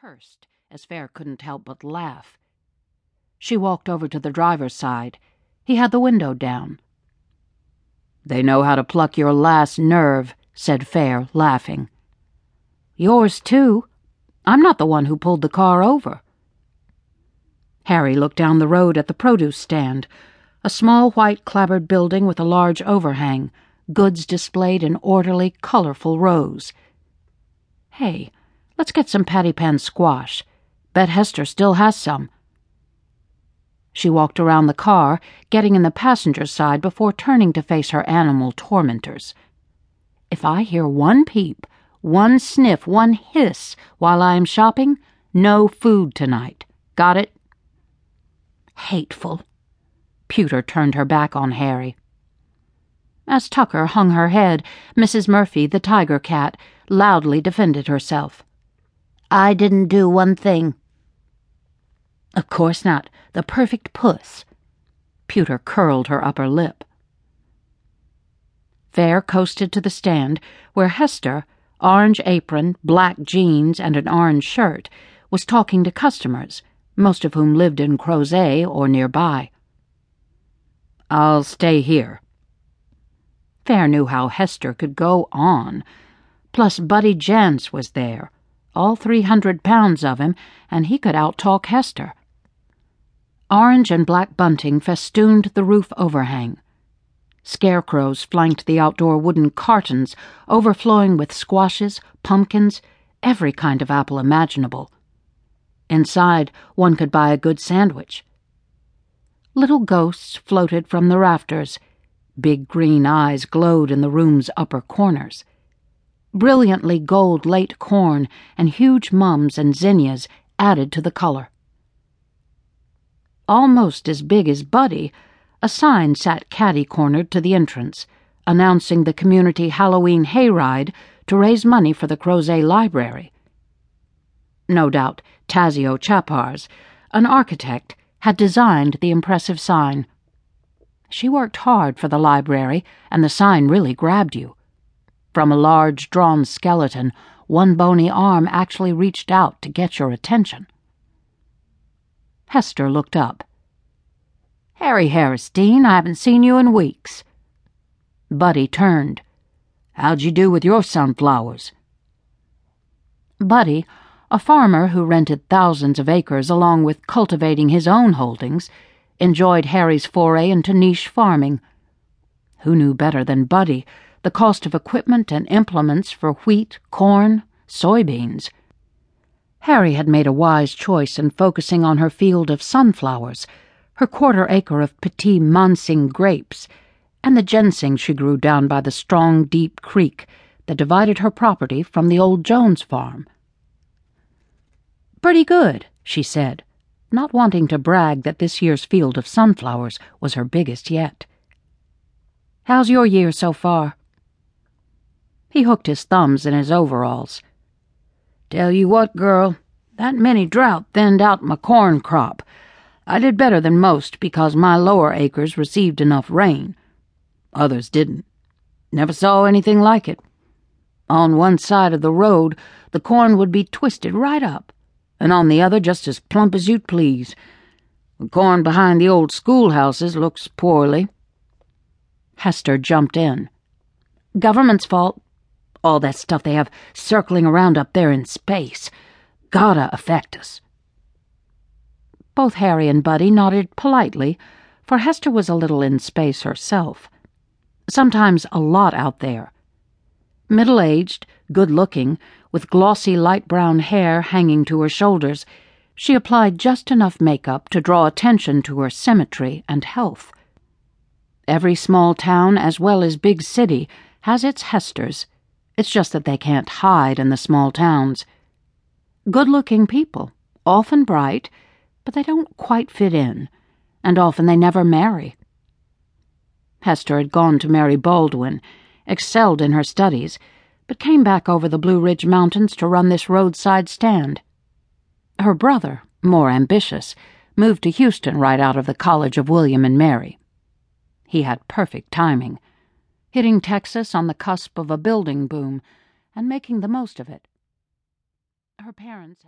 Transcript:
cursed as Fair couldn't help but laugh. She walked over to the driver's side. He had the window down. They know how to pluck your last nerve, said Fair, laughing. Yours, too. I'm not the one who pulled the car over. Harry looked down the road at the produce stand, a small white clapboard building with a large overhang, goods displayed in orderly, colorful rows. Hey, let's get some patty pan squash. Bet Hester still has some. She walked around the car, getting in the passenger side before turning to face her animal tormentors. If I hear one peep, one sniff, one hiss while I am shopping, no food tonight. Got it? Hateful. Pewter turned her back on Harry. As Tucker hung her head, Mrs. Murphy, the tiger cat, loudly defended herself. I didn't do one thing. Of course not. The perfect puss. Pewter curled her upper lip. Fair coasted to the stand, where Hester, orange apron, black jeans, and an orange shirt, was talking to customers, most of whom lived in Crozet or nearby. I'll stay here. Fair knew how Hester could go on. Plus, Buddy Jance was there, all three hundred pounds of him, and he could outtalk Hester. Orange and black bunting festooned the roof overhang. Scarecrows flanked the outdoor wooden cartons, overflowing with squashes, pumpkins, every kind of apple imaginable. Inside, one could buy a good sandwich. Little ghosts floated from the rafters. Big green eyes glowed in the room's upper corners. Brilliantly gold late corn and huge mums and zinnias added to the color. Almost as big as Buddy, a sign sat catty-cornered to the entrance, announcing the community Halloween hayride to raise money for the Crozet Library. No doubt Tazio Chappars, an architect, had designed the impressive sign. She worked hard for the library, and the sign really grabbed you. From a large drawn skeleton, one bony arm actually reached out to get your attention. Hester looked up. Harry Haristeen, I haven't seen you in weeks. Buddy turned. How'd you do with your sunflowers? Buddy, a farmer who rented thousands of acres along with cultivating his own holdings, enjoyed Harry's foray into niche farming. Who knew better than Buddy the cost of equipment and implements for wheat, corn, soybeans? Harry had made a wise choice in focusing on her field of sunflowers, her quarter acre of petit manseng grapes, and the ginseng she grew down by the strong, deep creek that divided her property from the old Jones farm. Pretty good, she said, not wanting to brag that this year's field of sunflowers was her biggest yet. How's your year so far? He hooked his thumbs in his overalls. Tell you what, girl, that mini drought thinned out my corn crop. I did better than most because my lower acres received enough rain. Others didn't. Never saw anything like it. On one side of the road, the corn would be twisted right up and on the other just as plump as you'd please. The corn behind the old schoolhouses looks poorly. Hester jumped in. Government's fault. All that stuff they have circling around up there in space. Gotta affect us. Both Harry and Buddy nodded politely, for Hester was a little in space herself. Sometimes a lot out there. Middle aged, good looking, with glossy light brown hair hanging to her shoulders, she applied just enough makeup to draw attention to her symmetry and health. Every small town, as well as big city, has its Hesters. It's just that they can't hide in the small towns. Good looking people, often bright, but they don't quite fit in, and often they never marry. Hester had gone to Mary Baldwin, excelled in her studies but came back over the Blue Ridge Mountains to run this roadside stand. Her brother, more ambitious, moved to Houston right out of the College of William and Mary. He had perfect timing, hitting Texas on the cusp of a building boom and making the most of it. Her parents